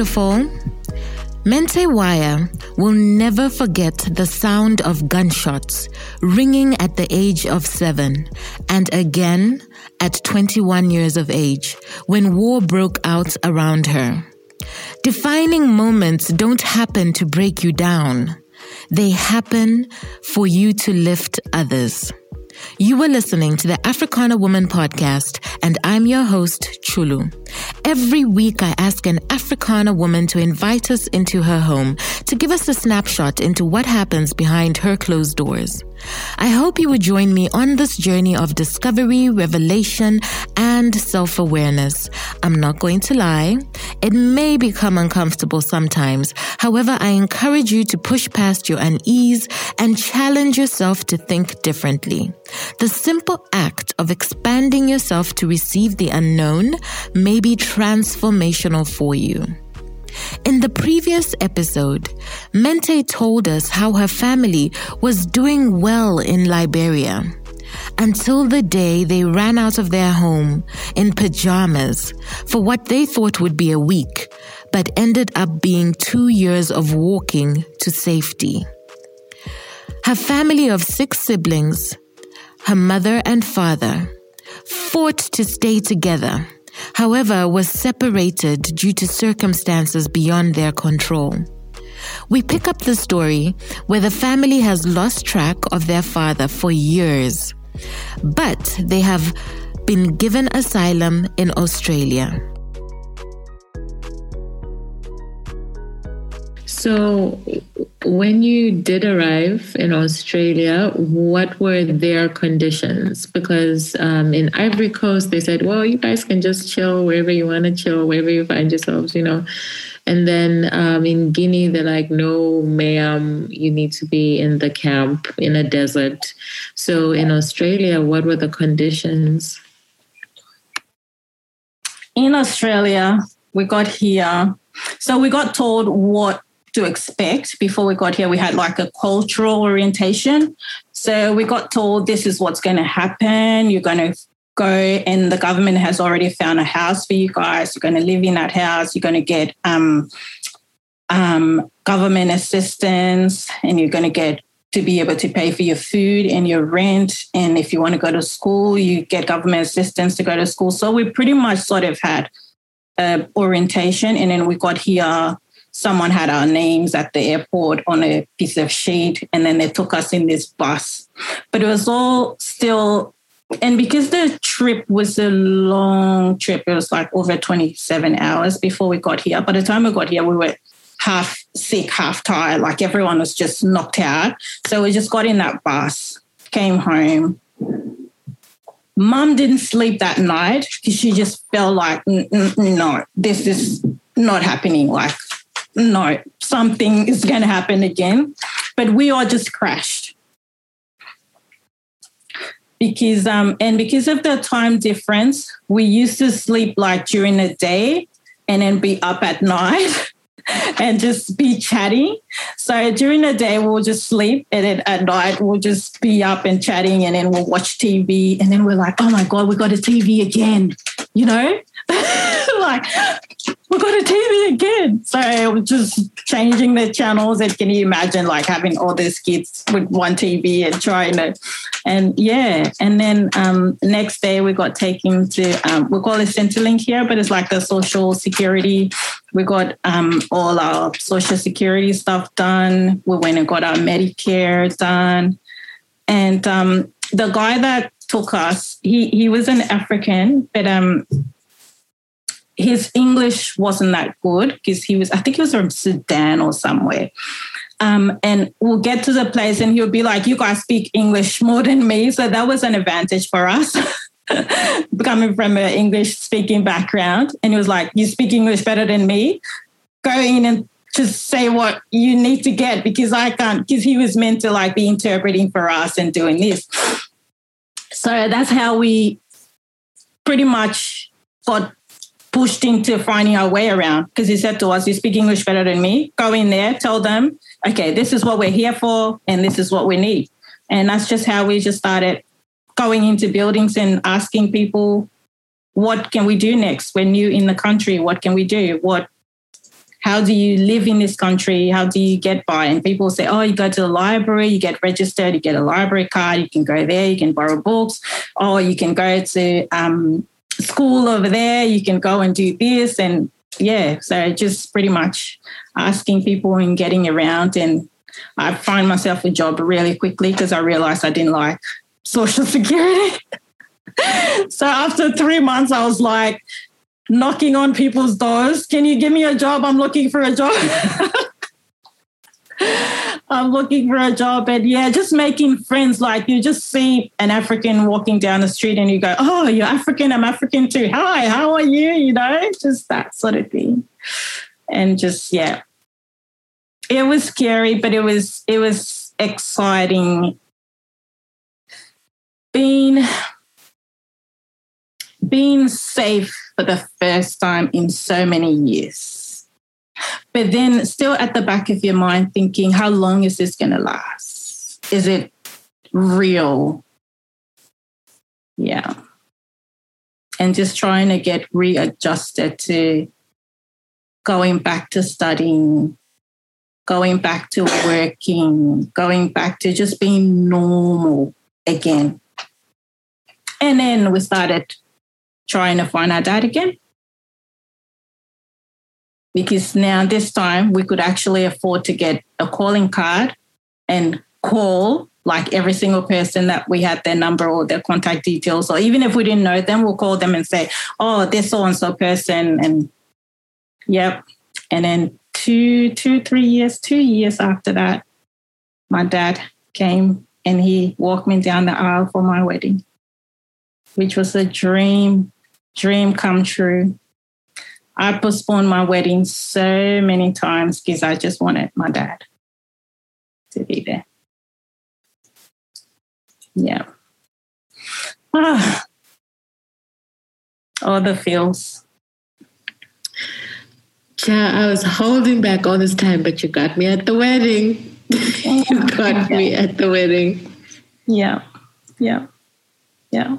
beautiful. Mente Wire will never forget the sound of gunshots ringing at the age of seven and again at 21 years of age when war broke out around her. Defining moments don't happen to break you down. They happen for you to lift others. You are listening to the Africana Woman podcast, and I'm your host, Chulu. Every week, I ask an Africana woman to invite us into her home to give us a snapshot into what happens behind her closed doors. I hope you will join me on this journey of discovery, revelation, and self awareness. I'm not going to lie, it may become uncomfortable sometimes. However, I encourage you to push past your unease and challenge yourself to think differently. The simple act of expanding yourself to receive the unknown may be transformational for you. In the previous episode, Mente told us how her family was doing well in Liberia until the day they ran out of their home in pajamas for what they thought would be a week, but ended up being two years of walking to safety. Her family of six siblings, her mother and father, fought to stay together however, was separated due to circumstances beyond their control. We pick up the story where the family has lost track of their father for years, but they have been given asylum in Australia. So, when you did arrive in Australia, what were their conditions? Because um, in Ivory Coast, they said, well, you guys can just chill wherever you want to chill, wherever you find yourselves, you know. And then um, in Guinea, they're like, no, ma'am, you need to be in the camp in a desert. So in Australia, what were the conditions? In Australia, we got here. So we got told what to expect before we got here. We had like a cultural orientation. So we got told this is what's going to happen. You're going to go, and the government has already found a house for you guys. You're going to live in that house. You're going to get um, um, government assistance, and you're going to get to be able to pay for your food and your rent. And if you want to go to school, you get government assistance to go to school. So we pretty much sort of had uh, orientation, and then we got here someone had our names at the airport on a piece of sheet and then they took us in this bus. But it was all still and because the trip was a long trip it was like over 27 hours before we got here. By the time we got here we were half sick half tired like everyone was just knocked out. So we just got in that bus came home. Mum didn't sleep that night because she just felt like no this is not happening like no, something is going to happen again. But we all just crashed. Because um and because of the time difference, we used to sleep like during the day and then be up at night and just be chatting. So during the day we'll just sleep and then at night we'll just be up and chatting and then we'll watch TV and then we're like, oh my God, we got a TV again, you know? like, we got a TV again. So I'm just changing the channels. And can you imagine like having all these kids with one TV and trying to, and yeah. And then um, next day we got taken to, um, we call it Centrelink here, but it's like the social security. We got um, all our social security stuff done. We went and got our Medicare done. And um, the guy that took us, he, he was an African, but um, his English wasn't that good because he was, I think he was from Sudan or somewhere. Um, and we'll get to the place and he'll be like, You guys speak English more than me. So that was an advantage for us. Coming from an English speaking background. And he was like, You speak English better than me. Go in and just say what you need to get because I can't, because he was meant to like be interpreting for us and doing this. So that's how we pretty much got pushed into finding our way around because he said to us, You speak English better than me. Go in there, tell them, okay, this is what we're here for and this is what we need. And that's just how we just started going into buildings and asking people, what can we do next? We're new in the country. What can we do? What how do you live in this country? How do you get by? And people say, oh, you go to the library, you get registered, you get a library card, you can go there, you can borrow books, or you can go to um, school over there, you can go and do this. And yeah, so just pretty much asking people and getting around. And I find myself a job really quickly because I realized I didn't like Social Security. so after three months, I was like knocking on people's doors. Can you give me a job? I'm looking for a job. I'm looking for a job. And yeah, just making friends. Like you just see an African walking down the street and you go, Oh, you're African. I'm African too. Hi, how are you? You know, just that sort of thing. And just, yeah. It was scary, but it was it was exciting being being safe for the first time in so many years. But then still at the back of your mind thinking, how long is this going to last? Is it real? Yeah. And just trying to get readjusted to going back to studying, going back to working, going back to just being normal again. And then we started trying to find our dad again. Because now, this time, we could actually afford to get a calling card and call like every single person that we had their number or their contact details. Or even if we didn't know them, we'll call them and say, oh, this so and so person. And yep. And then two, two, three years, two years after that, my dad came and he walked me down the aisle for my wedding, which was a dream, dream come true. I postponed my wedding so many times because I just wanted my dad to be there. Yeah. Ah. All the feels. Yeah, I was holding back all this time, but you got me at the wedding. you got me at the wedding. Yeah, yeah, yeah.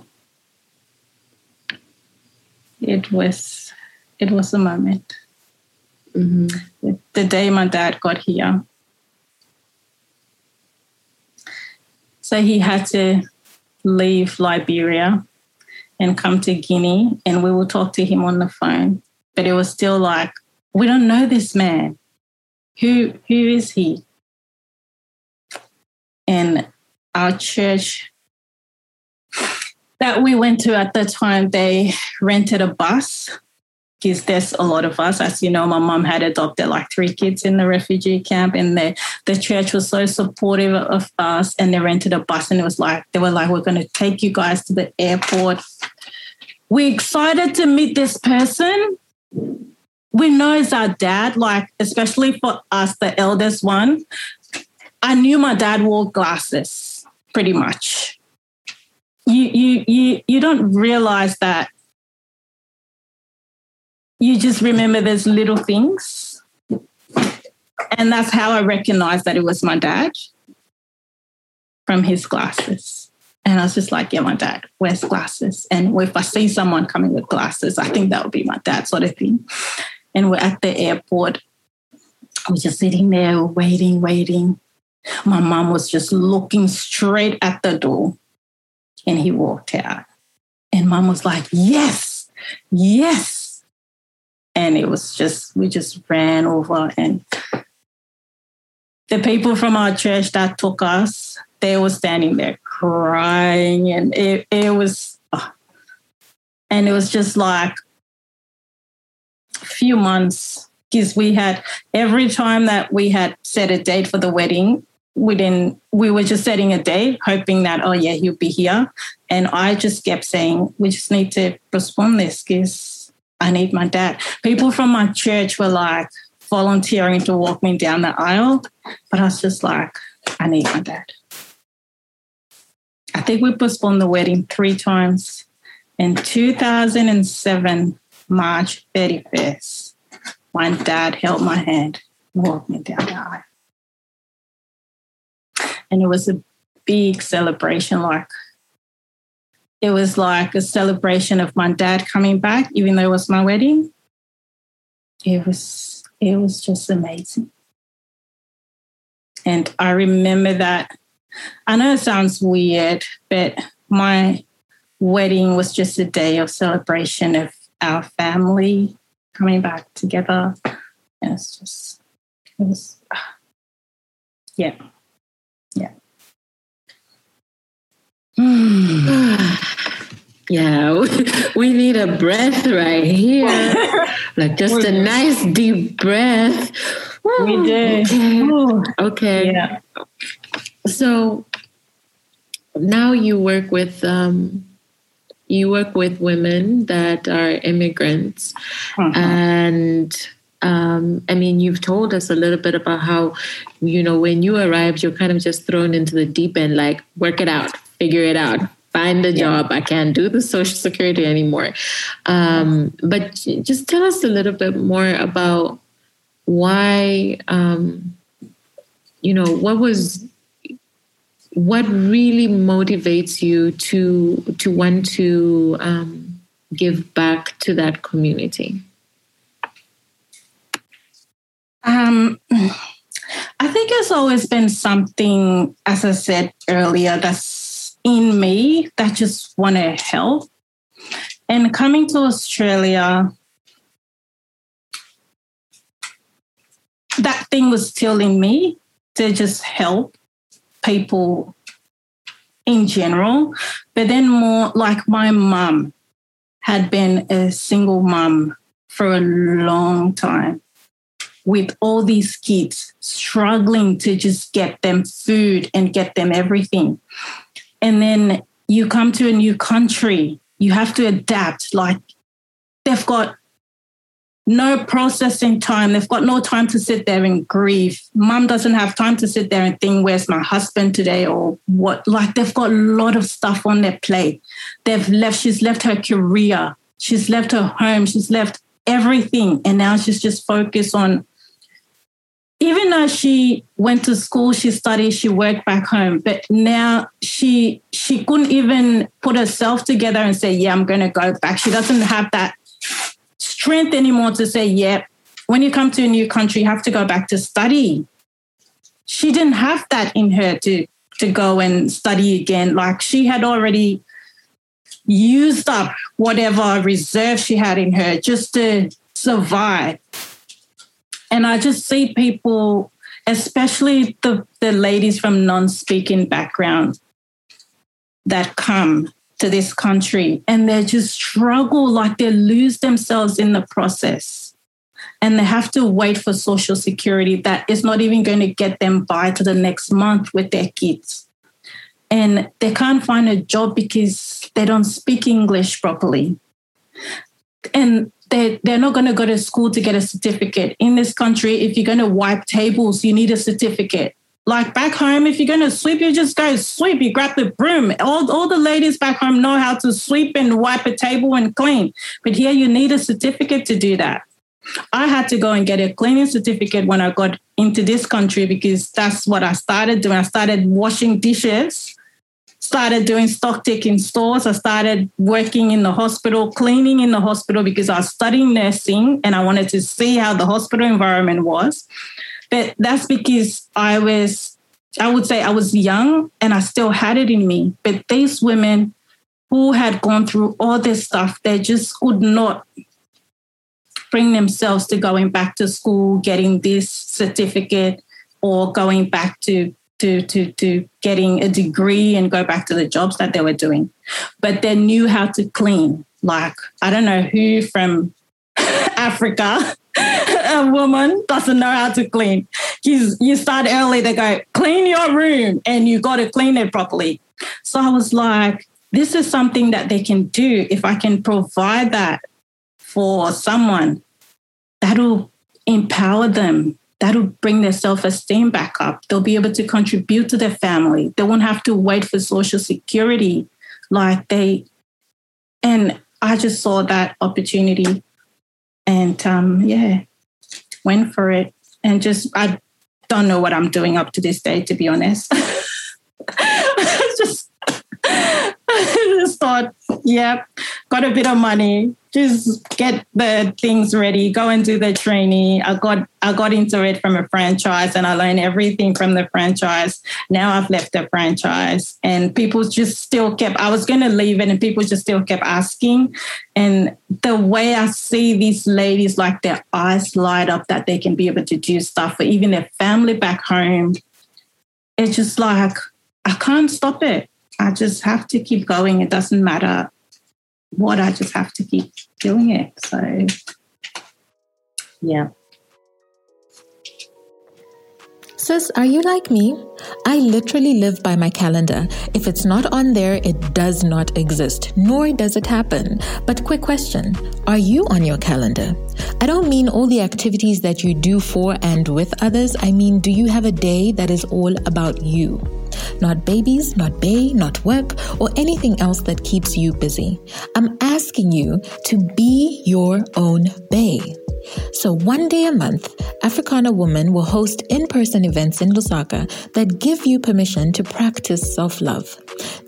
It was, it was a moment. Mm-hmm. The day my dad got here, so he had to leave Liberia and come to Guinea, and we will talk to him on the phone. But it was still like, we don't know this man. Who who is he? and our church that we went to at the time, they rented a bus because there's a lot of us. As you know, my mom had adopted like three kids in the refugee camp, and the, the church was so supportive of us. And they rented a bus, and it was like, they were like, we're going to take you guys to the airport. We're excited to meet this person. We know it's our dad, like, especially for us, the eldest one. I knew my dad wore glasses pretty much. You you you you don't realize that. You just remember those little things. And that's how I recognized that it was my dad from his glasses. And I was just like, yeah, my dad wears glasses. And if I see someone coming with glasses, I think that would be my dad, sort of thing. And we're at the airport. I was just sitting there waiting, waiting. My mom was just looking straight at the door and he walked out. And mom was like, Yes, yes. And it was just, we just ran over. And the people from our church that took us, they were standing there crying. And it, it was, and it was just like a few months because we had every time that we had set a date for the wedding, we didn't we were just setting a date hoping that oh yeah he'll be here and i just kept saying we just need to postpone this because i need my dad people from my church were like volunteering to walk me down the aisle but i was just like i need my dad i think we postponed the wedding three times in 2007 march 31st my dad held my hand and walked me down the aisle and it was a big celebration. Like it was like a celebration of my dad coming back, even though it was my wedding. It was it was just amazing. And I remember that. I know it sounds weird, but my wedding was just a day of celebration of our family coming back together. And it's just, it was, ah, yeah, yeah. yeah, we need a breath right here. like just a nice deep breath. We did. Okay. okay. Yeah. So now you work with um, you work with women that are immigrants uh-huh. and um, I mean, you've told us a little bit about how, you know, when you arrived, you're kind of just thrown into the deep end, like work it out, figure it out, find a job. Yeah. I can't do the social security anymore. Um, but just tell us a little bit more about why, um, you know, what was what really motivates you to to want to um, give back to that community? Um, I think it's always been something, as I said earlier, that's in me that just want to help. And coming to Australia, that thing was still in me to just help people in general, but then more like my mum had been a single mum for a long time with all these kids struggling to just get them food and get them everything. And then you come to a new country, you have to adapt. Like they've got no processing time. They've got no time to sit there and grieve. Mum doesn't have time to sit there and think, where's my husband today or what? Like they've got a lot of stuff on their plate. They've left, she's left her career, she's left her home, she's left everything. And now she's just focused on, even though she went to school, she studied, she worked back home, but now she she couldn't even put herself together and say, Yeah, I'm gonna go back. She doesn't have that strength anymore to say, yeah, when you come to a new country, you have to go back to study. She didn't have that in her to, to go and study again. Like she had already used up whatever reserve she had in her just to survive. And I just see people, especially the, the ladies from non speaking backgrounds that come to this country and they just struggle like they lose themselves in the process. And they have to wait for social security that is not even going to get them by to the next month with their kids. And they can't find a job because they don't speak english properly. And they, they're not going to go to school to get a certificate in this country if you're going to wipe tables you need a certificate like back home, if you're going to sweep, you just go sweep. You grab the broom. All, all the ladies back home know how to sweep and wipe a table and clean. But here you need a certificate to do that. I had to go and get a cleaning certificate when I got into this country because that's what I started doing. I started washing dishes, started doing stock taking stores. I started working in the hospital, cleaning in the hospital because I was studying nursing and I wanted to see how the hospital environment was. But that's because I was, I would say I was young and I still had it in me. But these women who had gone through all this stuff, they just could not bring themselves to going back to school, getting this certificate, or going back to to to to getting a degree and go back to the jobs that they were doing. But they knew how to clean. Like I don't know who from Africa a woman doesn't know how to clean. You, you start early, they go, clean your room, and you got to clean it properly. So I was like, this is something that they can do. If I can provide that for someone, that'll empower them. That'll bring their self esteem back up. They'll be able to contribute to their family. They won't have to wait for Social Security like they. And I just saw that opportunity and um, yeah, went for it. And just, I don't know what I'm doing up to this day, to be honest. just, I just thought, yeah, got a bit of money, just get the things ready, go and do the training. I got I got into it from a franchise and I learned everything from the franchise. Now I've left the franchise and people just still kept I was gonna leave it and people just still kept asking. And the way I see these ladies like their eyes light up that they can be able to do stuff for even their family back home, it's just like I can't stop it. I just have to keep going. It doesn't matter what, I just have to keep doing it. So, yeah. Sis, are you like me? I literally live by my calendar. If it's not on there, it does not exist, nor does it happen. But quick question Are you on your calendar? I don't mean all the activities that you do for and with others. I mean, do you have a day that is all about you? Not babies, not bay, not work, or anything else that keeps you busy. I'm asking you to be your own bay. So, one day a month, Africana Woman will host in person events in Lusaka that give you permission to practice self love.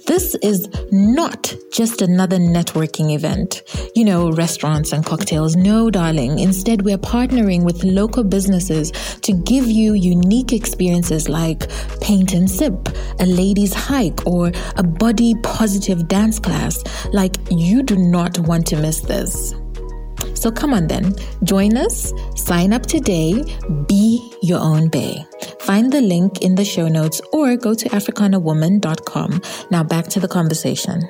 This is not just another networking event. You know, restaurants and cocktails. No, darling. Instead, we're partnering with local businesses to give you unique experiences like paint and sip, a ladies' hike, or a body positive dance class. Like, you do not want to miss this. So come on then, join us, sign up today, be your own bay. Find the link in the show notes or go to africanawoman.com. Now back to the conversation.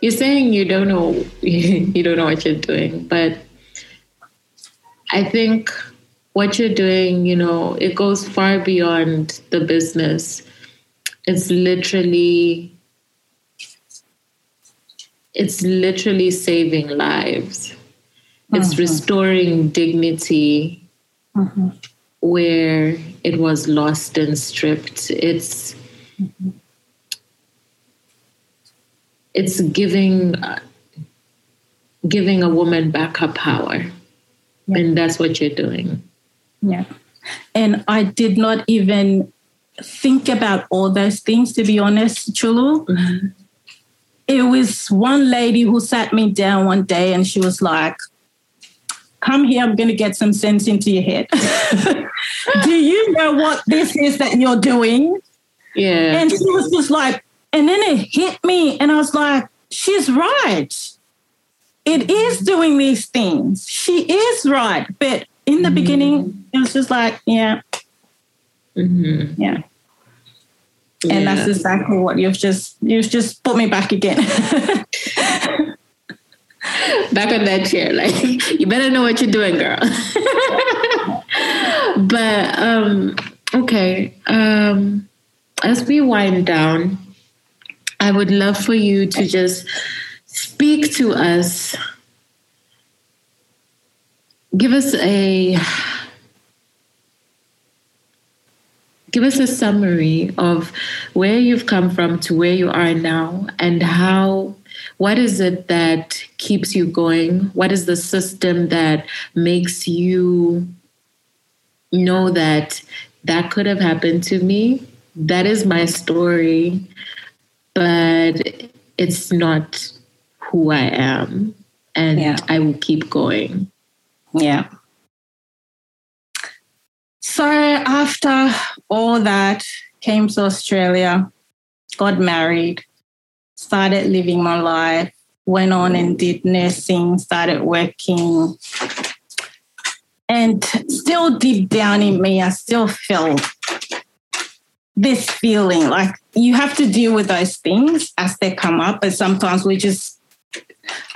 You're saying you don't know you don't know what you're doing, but I think what you're doing, you know, it goes far beyond the business. It's literally it's literally saving lives. It's mm-hmm. restoring dignity mm-hmm. where it was lost and stripped. It's mm-hmm. it's giving uh, giving a woman back her power, yeah. and that's what you're doing. Yeah, and I did not even think about all those things to be honest, Chulu. Mm-hmm. It was one lady who sat me down one day and she was like, come here, I'm going to get some sense into your head. Do you know what this is that you're doing? Yeah. And she was just like, and then it hit me, and I was like, she's right. It is doing these things. She is right. But in the mm-hmm. beginning, it was just like, yeah. Mm-hmm. Yeah. Yeah. and that's exactly what you've just you've just put me back again back on that chair. Like, you better know what you're doing, girl. but um, okay. Um, as we wind down, I would love for you to just speak to us. Give us a give us a summary of where you've come from to where you are now and how what is it that keeps you going? What is the system that makes you know that that could have happened to me? That is my story, but it's not who I am. And yeah. I will keep going. Yeah. So after all that, came to Australia, got married, started living my life, went on and did nursing, started working. And still deep down in me, I still felt this feeling like you have to deal with those things as they come up. But sometimes we just,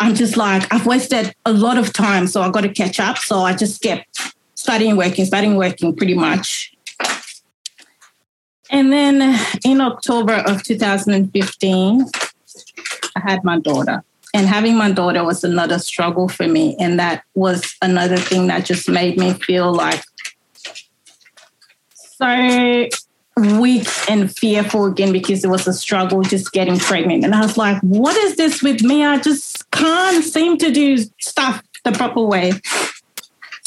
I'm just like, I've wasted a lot of time, so I got to catch up. So I just kept studying, working, studying, working pretty much. And then in October of 2015, I had my daughter. And having my daughter was another struggle for me. And that was another thing that just made me feel like so weak and fearful again because it was a struggle just getting pregnant. And I was like, what is this with me? I just can't seem to do stuff the proper way.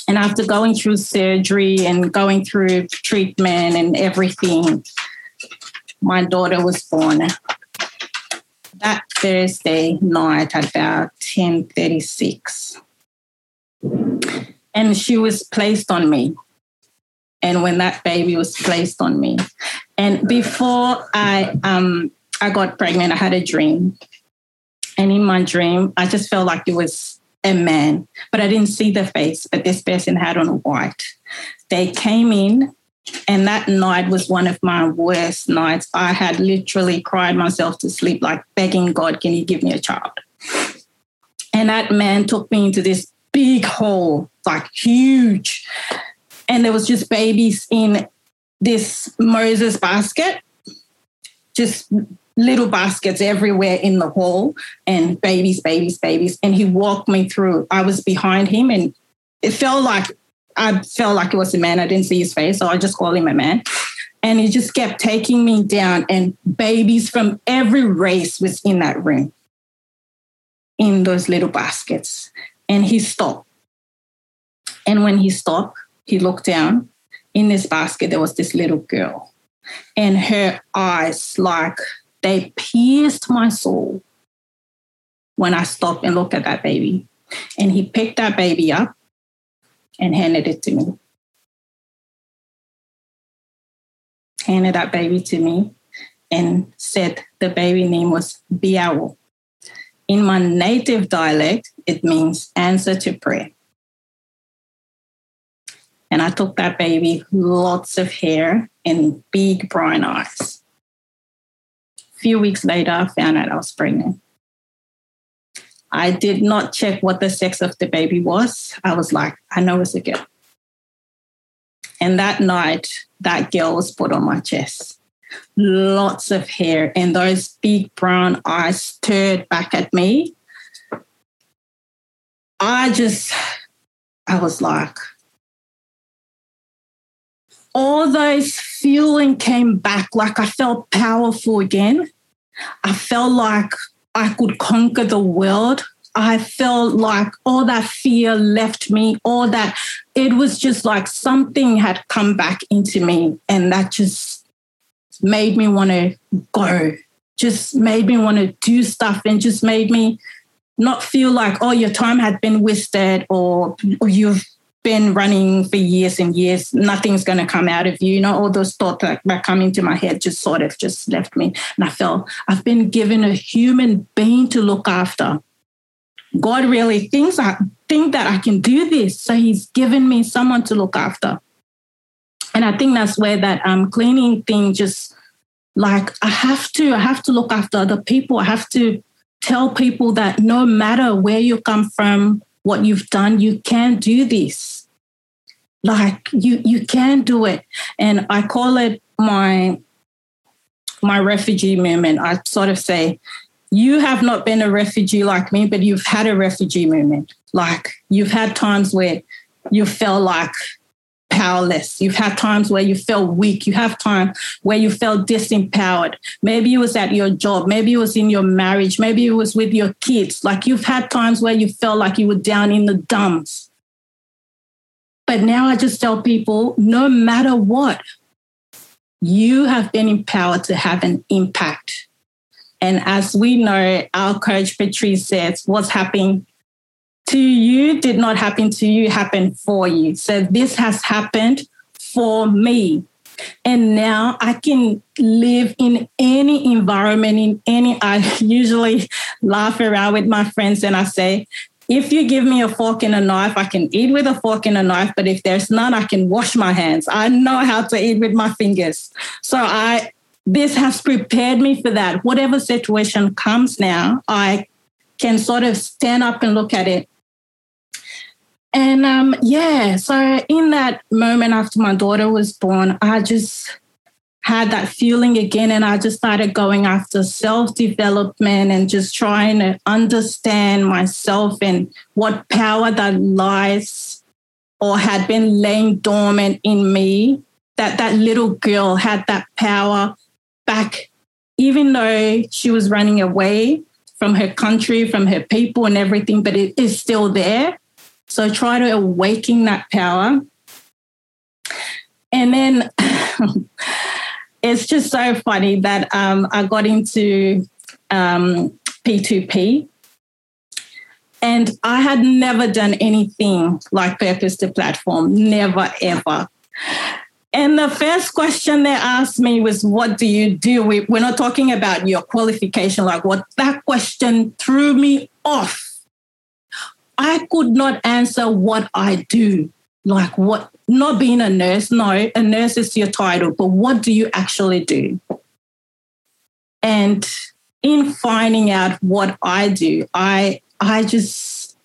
And after going through surgery and going through treatment and everything, my daughter was born. That Thursday night at about 10:36. And she was placed on me. And when that baby was placed on me, and before I um I got pregnant, I had a dream. And in my dream, I just felt like it was a man, but I didn't see the face, but this person had on white. They came in and that night was one of my worst nights. I had literally cried myself to sleep, like begging God, can you give me a child? And that man took me into this big hole, like huge. And there was just babies in this Moses basket, just little baskets everywhere in the hall and babies, babies, babies. And he walked me through. I was behind him and it felt like I felt like it was a man. I didn't see his face, so I just called him a man. And he just kept taking me down, and babies from every race was in that room, in those little baskets. And he stopped. And when he stopped, he looked down. In this basket, there was this little girl, and her eyes, like they pierced my soul when I stopped and looked at that baby. And he picked that baby up and handed it to me. Handed that baby to me and said the baby name was Biawo. In my native dialect, it means answer to prayer. And I took that baby, lots of hair and big brown eyes. A few weeks later, I found out I was pregnant. I did not check what the sex of the baby was. I was like, I know it's a girl. And that night, that girl was put on my chest. Lots of hair, and those big brown eyes stared back at me. I just, I was like, all those feeling came back like I felt powerful again. I felt like I could conquer the world. I felt like all that fear left me, all that it was just like something had come back into me, and that just made me want to go, just made me want to do stuff, and just made me not feel like, oh, your time had been wasted or, or you've been running for years and years, nothing's going to come out of you. You know, all those thoughts that, come into my head just sort of just left me. And I felt I've been given a human being to look after. God really thinks I think that I can do this. So he's given me someone to look after. And I think that's where that um, cleaning thing just like I have to, I have to look after other people. I have to tell people that no matter where you come from, what you've done, you can do this. Like you you can do it. And I call it my my refugee movement. I sort of say, you have not been a refugee like me, but you've had a refugee movement. Like you've had times where you felt like powerless. You've had times where you felt weak. You have time where you felt disempowered. Maybe it was at your job. Maybe it was in your marriage. Maybe it was with your kids. Like you've had times where you felt like you were down in the dumps. But now I just tell people no matter what, you have been empowered to have an impact. And as we know, our coach Patrice says, what's happening to you did not happen to you, happened for you. So this has happened for me. And now I can live in any environment, in any. I usually laugh around with my friends and I say, if you give me a fork and a knife, I can eat with a fork and a knife. But if there's none, I can wash my hands. I know how to eat with my fingers. So I, this has prepared me for that. Whatever situation comes now, I can sort of stand up and look at it and um, yeah, so in that moment after my daughter was born, I just had that feeling again, and I just started going after self development and just trying to understand myself and what power that lies or had been laying dormant in me. That that little girl had that power back, even though she was running away from her country, from her people, and everything, but it is still there so try to awaken that power. And then it's just so funny that um, I got into um, P2P. And I had never done anything like Purpose to Platform, never, ever. And the first question they asked me was, What do you do? We, we're not talking about your qualification, like what that question threw me off. I could not answer what I do. Like, what, not being a nurse, no, a nurse is your title, but what do you actually do? And in finding out what I do, I I just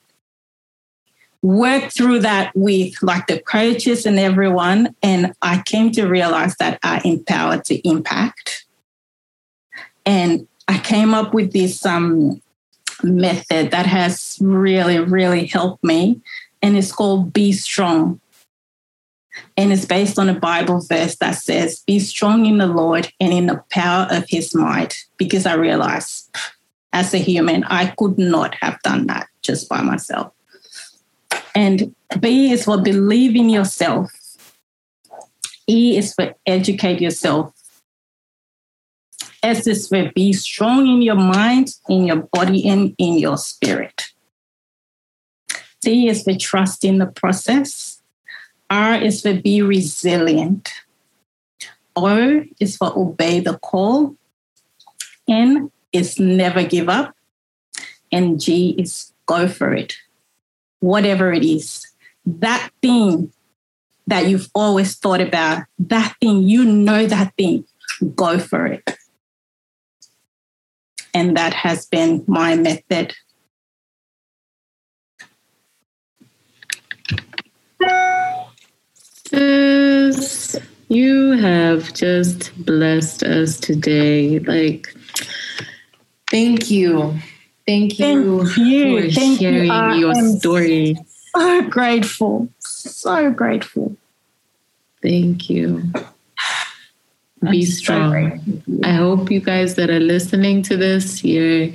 worked through that with like the coaches and everyone. And I came to realize that I empowered to impact. And I came up with this um, method that has really, really helped me. And it's called Be Strong. And it's based on a Bible verse that says, Be strong in the Lord and in the power of his might. Because I realized as a human, I could not have done that just by myself. And B is for believe in yourself. E is for educate yourself. S is for be strong in your mind, in your body, and in your spirit. T is for trust in the process. R is for be resilient. O is for obey the call. N is never give up. And G is go for it. Whatever it is. That thing that you've always thought about, that thing, you know that thing, go for it. And that has been my method. Sis, you have just blessed us today. Like, Thank you. Thank you, Thank you. for Thank you. sharing I your am story. So grateful. So grateful. Thank you. Be strong. I hope you guys that are listening to this, you're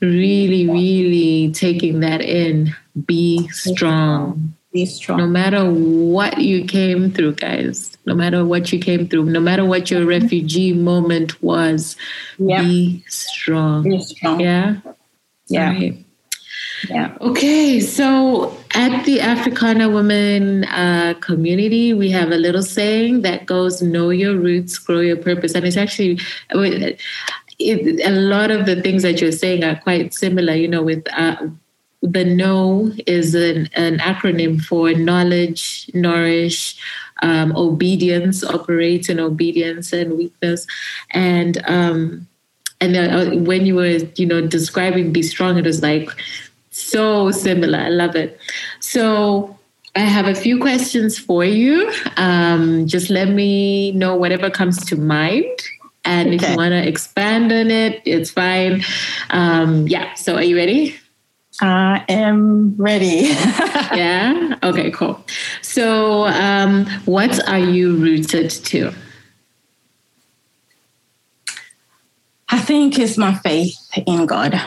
really, really taking that in. Be strong. Be strong. No matter what you came through, guys, no matter what you came through, no matter what your mm-hmm. refugee moment was, Yeah. be strong. Be strong. Yeah? Yeah. Right. Yeah. Okay, so at the Africana Women uh, community, we have a little saying that goes, Know your roots, grow your purpose. And it's actually, it, a lot of the things that you're saying are quite similar, you know, with uh, the know is an, an acronym for knowledge, nourish, um, obedience, operate in obedience and weakness. And, um, and uh, when you were, you know, describing be strong, it was like, so similar. I love it. So I have a few questions for you. Um, just let me know whatever comes to mind. And if you want to expand on it, it's fine. Um, yeah. So are you ready? I am ready. Yeah. Okay, cool. So, um, what are you rooted to? I think it's my faith in God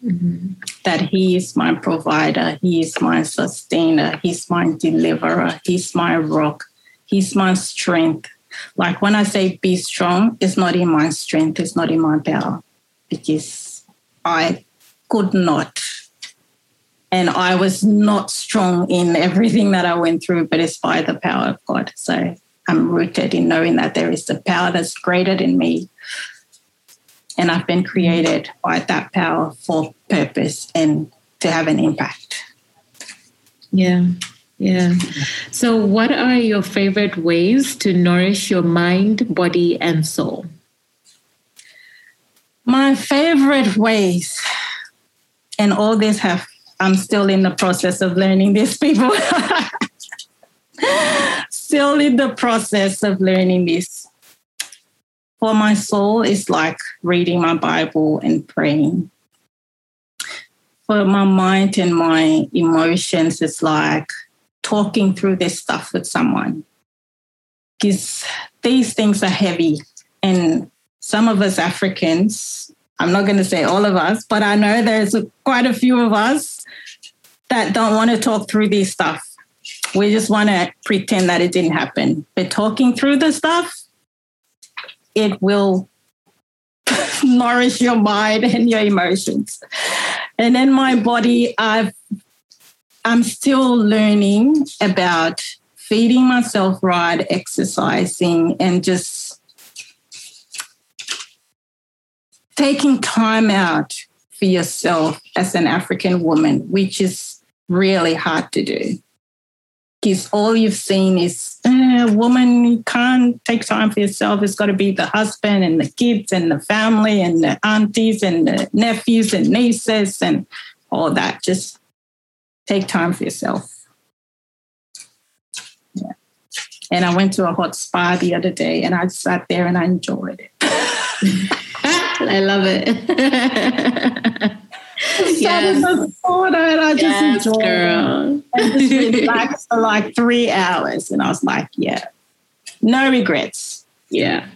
that He is my provider, He is my sustainer, He's my deliverer, He's my rock, He's my strength. Like when I say be strong, it's not in my strength, it's not in my power, because I could not. And I was not strong in everything that I went through, but it's by the power of God. So I'm rooted in knowing that there is a power that's greater than me and I've been created by that power for purpose and to have an impact. Yeah. Yeah. So, what are your favorite ways to nourish your mind, body, and soul? My favorite ways, and all this have, I'm still in the process of learning this, people. still in the process of learning this. For my soul, it's like reading my Bible and praying. For my mind and my emotions, it's like talking through this stuff with someone. Because these things are heavy. And some of us Africans, I'm not going to say all of us, but I know there's quite a few of us that don't want to talk through these stuff. We just want to pretend that it didn't happen. But talking through the stuff, it will nourish your mind and your emotions. And then my body, I've I'm still learning about feeding myself right, exercising, and just taking time out for yourself as an African woman, which is really hard to do. Because all you've seen is eh, a woman can't take time for yourself. It's got to be the husband and the kids and the family and the aunties and the nephews and nieces and all that. Just take time for yourself. Yeah. And I went to a hot spa the other day and I sat there and I enjoyed it. I love it. yes. the sauna and I just yes, enjoyed girl. it. And just relaxed for like three hours. And I was like, yeah, no regrets. Yeah.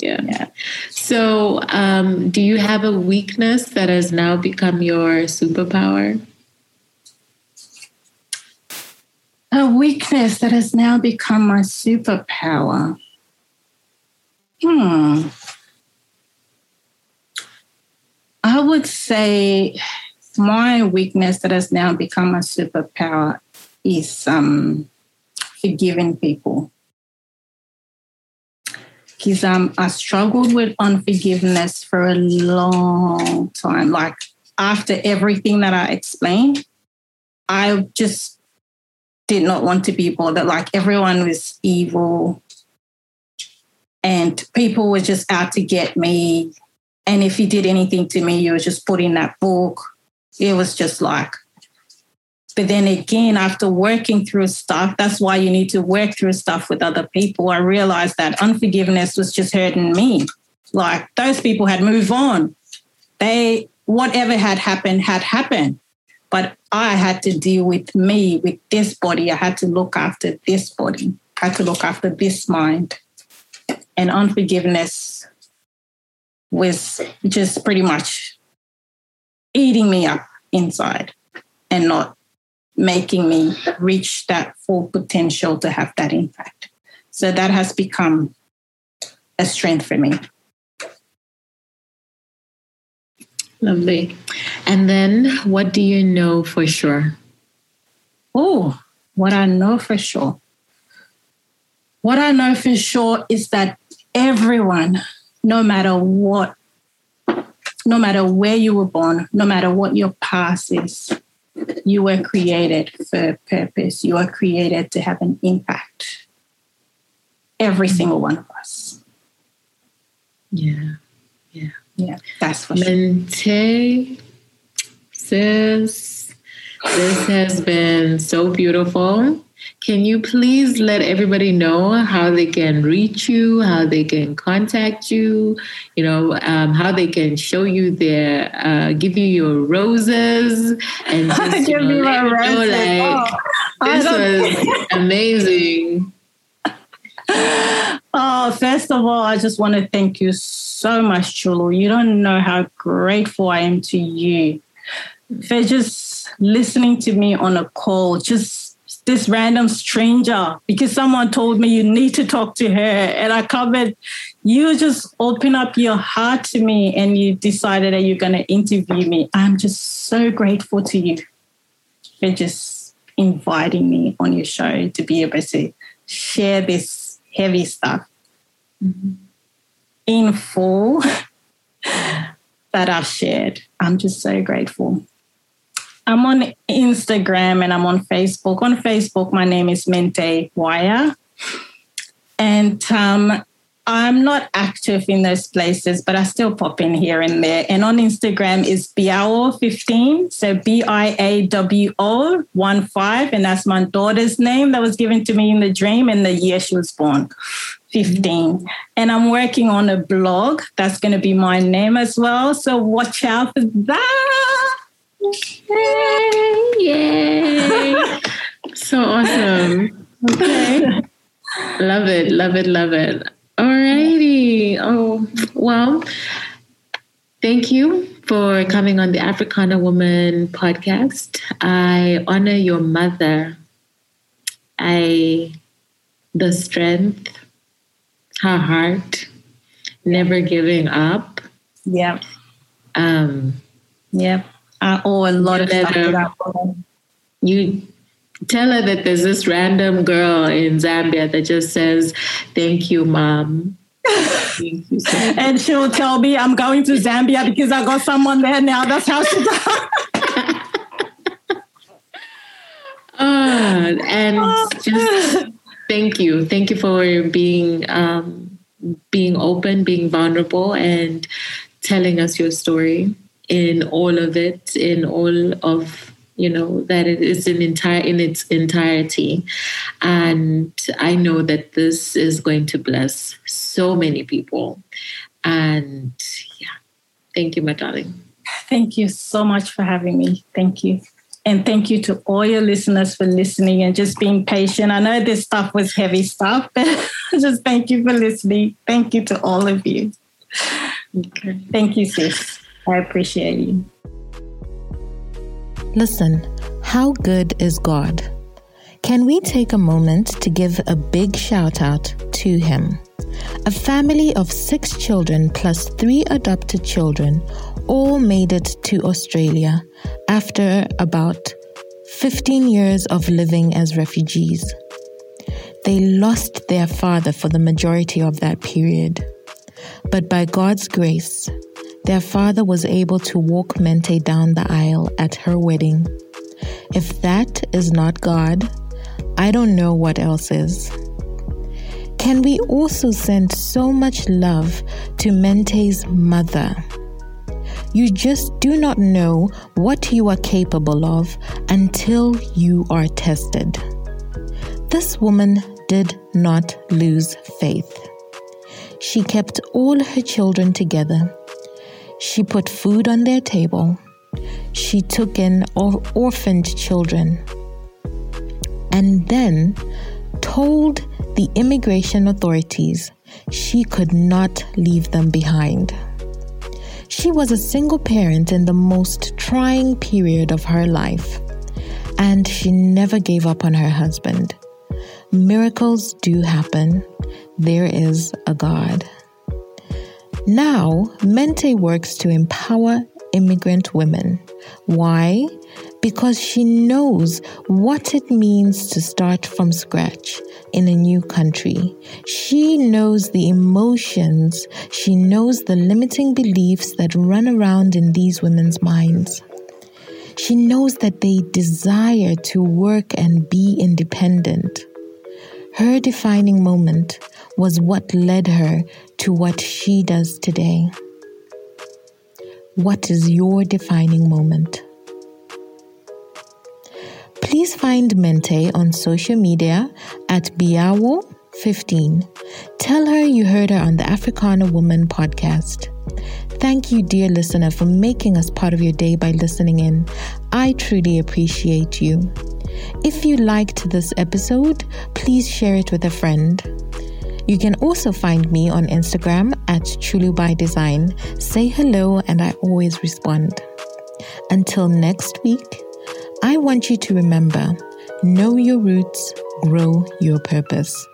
Yeah. yeah. So, um, do you have a weakness that has now become your superpower? A weakness that has now become my superpower. Hmm. I would say my weakness that has now become a superpower is um, forgiving people. Because um, I struggled with unforgiveness for a long time. Like after everything that I explained, I just did not want to be bothered. Like everyone was evil and people were just out to get me. And if you did anything to me, you were just put in that book. It was just like, but then again, after working through stuff, that's why you need to work through stuff with other people. I realized that unforgiveness was just hurting me. Like those people had moved on. They, whatever had happened, had happened. But I had to deal with me, with this body. I had to look after this body. I had to look after this mind. And unforgiveness was just pretty much eating me up inside and not making me reach that full potential to have that impact. So that has become a strength for me. Lovely. And then what do you know for sure? Oh, what I know for sure. What I know for sure is that everyone no matter what, no matter where you were born, no matter what your past is, you were created for a purpose. You are created to have an impact. Every mm. single one of us. Yeah. Yeah. Yeah. That's what Mente, sis, this has been so beautiful. Can you please let everybody know how they can reach you, how they can contact you, you know, um, how they can show you their, uh, give you your roses and just, give me my roses. Know, like, oh, this was amazing. Oh, first of all, I just want to thank you so much, Chulu. You don't know how grateful I am to you for just listening to me on a call, just this random stranger because someone told me you need to talk to her. And i covered you just open up your heart to me and you decided that you're going to interview me. I'm just so grateful to you for just inviting me on your show to be able to share this heavy stuff mm-hmm. in full that i've shared. I'm just so grateful I'm on Instagram and I'm on Facebook. On Facebook, my name is Mente Wire. And um, I'm not active in those places, but I still pop in here and there. And on Instagram is Biawo15. So B I A W O 1 5. And that's my daughter's name that was given to me in the dream and the year she was born. 15. And I'm working on a blog that's going to be my name as well. So watch out for that. Yay! Yay! so awesome. Okay. love it, love it, love it. Alrighty. Oh, well, thank you for coming on the Africana Woman podcast. I honor your mother. I, the strength, her heart, never giving up, Yeah. Um, yeah. I owe a lot of stuff to that woman. You tell her that there's this random girl in Zambia that just says, Thank you, mom. Thank you so and she'll tell me I'm going to Zambia because I got someone there now. That's how she does. uh, and just thank you. Thank you for being um, being open, being vulnerable, and telling us your story in all of it, in all of you know that it is in entire in its entirety and i know that this is going to bless so many people and yeah thank you my darling thank you so much for having me thank you and thank you to all your listeners for listening and just being patient. I know this stuff was heavy stuff, but just thank you for listening. Thank you to all of you. Okay. Thank you, sis. I appreciate you. Listen, how good is God? Can we take a moment to give a big shout out to Him? A family of six children plus three adopted children all made it to Australia after about 15 years of living as refugees. They lost their father for the majority of that period. But by God's grace, their father was able to walk Mente down the aisle at her wedding. If that is not God, I don't know what else is. Can we also send so much love to Mente's mother? You just do not know what you are capable of until you are tested. This woman did not lose faith. She kept all her children together she put food on their table. She took in or- orphaned children. And then told the immigration authorities she could not leave them behind. She was a single parent in the most trying period of her life, and she never gave up on her husband. Miracles do happen. There is a God. Now, Mente works to empower immigrant women. Why? Because she knows what it means to start from scratch in a new country. She knows the emotions, she knows the limiting beliefs that run around in these women's minds. She knows that they desire to work and be independent. Her defining moment was what led her to what she does today. What is your defining moment? Please find Mente on social media at Biawo15. Tell her you heard her on the Africana Woman podcast. Thank you, dear listener, for making us part of your day by listening in. I truly appreciate you. If you liked this episode, please share it with a friend. You can also find me on Instagram at Chulu by Design. Say hello, and I always respond. Until next week, I want you to remember know your roots, grow your purpose.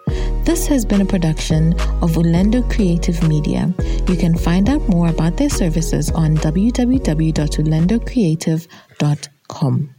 This has been a production of Ulendo Creative Media. You can find out more about their services on www.ulendocreative.com.